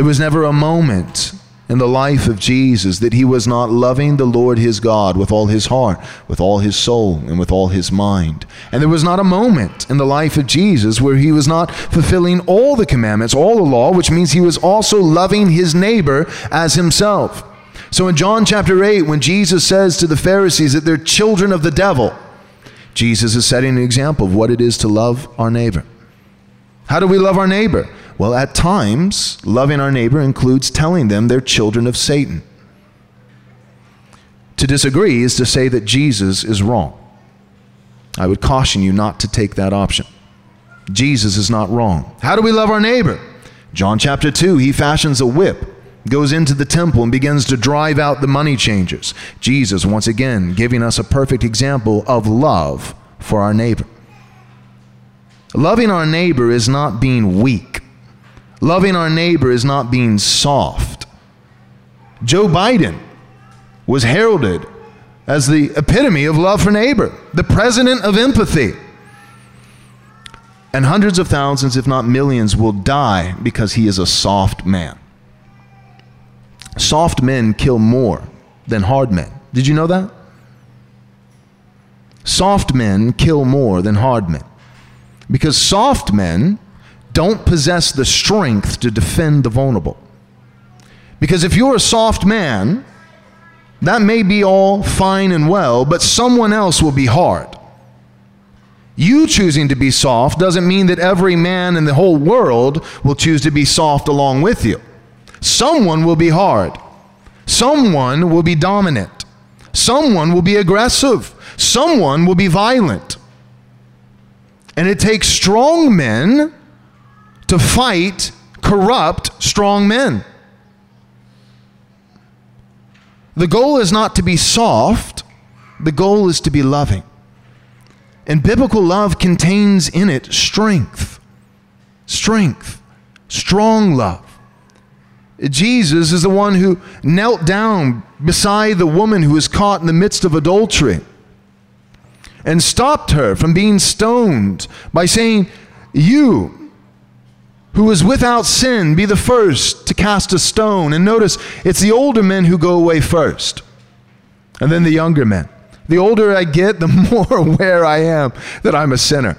There was never a moment in the life of Jesus that he was not loving the Lord his God with all his heart, with all his soul, and with all his mind. And there was not a moment in the life of Jesus where he was not fulfilling all the commandments, all the law, which means he was also loving his neighbor as himself. So in John chapter 8, when Jesus says to the Pharisees that they're children of the devil, Jesus is setting an example of what it is to love our neighbor. How do we love our neighbor? Well, at times, loving our neighbor includes telling them they're children of Satan. To disagree is to say that Jesus is wrong. I would caution you not to take that option. Jesus is not wrong. How do we love our neighbor? John chapter 2, he fashions a whip, goes into the temple, and begins to drive out the money changers. Jesus, once again, giving us a perfect example of love for our neighbor. Loving our neighbor is not being weak. Loving our neighbor is not being soft. Joe Biden was heralded as the epitome of love for neighbor, the president of empathy. And hundreds of thousands, if not millions, will die because he is a soft man. Soft men kill more than hard men. Did you know that? Soft men kill more than hard men. Because soft men don't possess the strength to defend the vulnerable. Because if you're a soft man, that may be all fine and well, but someone else will be hard. You choosing to be soft doesn't mean that every man in the whole world will choose to be soft along with you. Someone will be hard. Someone will be dominant. Someone will be aggressive. Someone will be violent. And it takes strong men to fight corrupt strong men. The goal is not to be soft, the goal is to be loving. And biblical love contains in it strength. Strength. Strong love. Jesus is the one who knelt down beside the woman who was caught in the midst of adultery and stopped her from being stoned by saying, You, who is without sin, be the first to cast a stone. And notice, it's the older men who go away first, and then the younger men. The older I get, the more aware I am that I'm a sinner.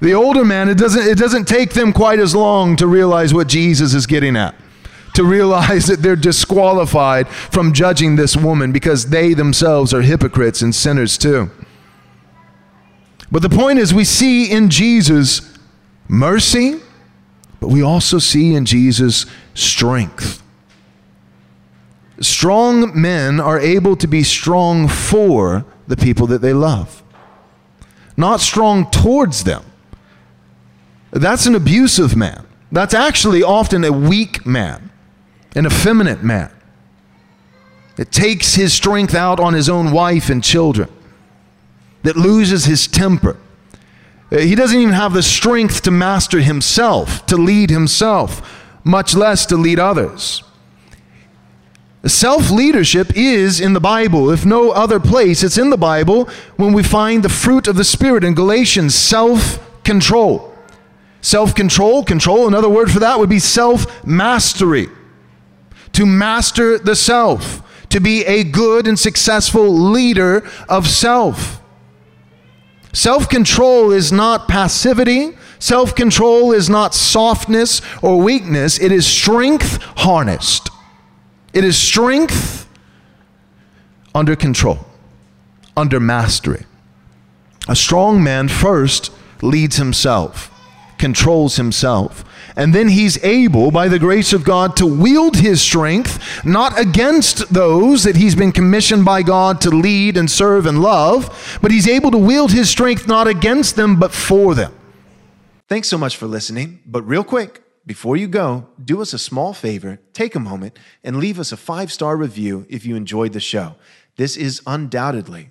The older man, it doesn't, it doesn't take them quite as long to realize what Jesus is getting at, to realize that they're disqualified from judging this woman because they themselves are hypocrites and sinners too. But the point is, we see in Jesus mercy but we also see in Jesus strength. Strong men are able to be strong for the people that they love, not strong towards them. That's an abusive man. That's actually often a weak man, an effeminate man. It takes his strength out on his own wife and children, that loses his temper Uh, he doesn't even have the strength to master himself, to lead himself, much less to lead others. Self leadership is in the Bible. If no other place, it's in the Bible when we find the fruit of the Spirit in Galatians self control. Self control, control, another word for that would be self mastery. To master the self, to be a good and successful leader of self. Self control is not passivity. Self control is not softness or weakness. It is strength harnessed. It is strength under control, under mastery. A strong man first leads himself, controls himself, and then he's able, by the grace of God, to wield his strength not against those that he's been commissioned by God to lead and serve and love, but he's able to wield his strength not against them, but for them. Thanks so much for listening. But real quick, Before you go, do us a small favor, take a moment, and leave us a five star review if you enjoyed the show. This is undoubtedly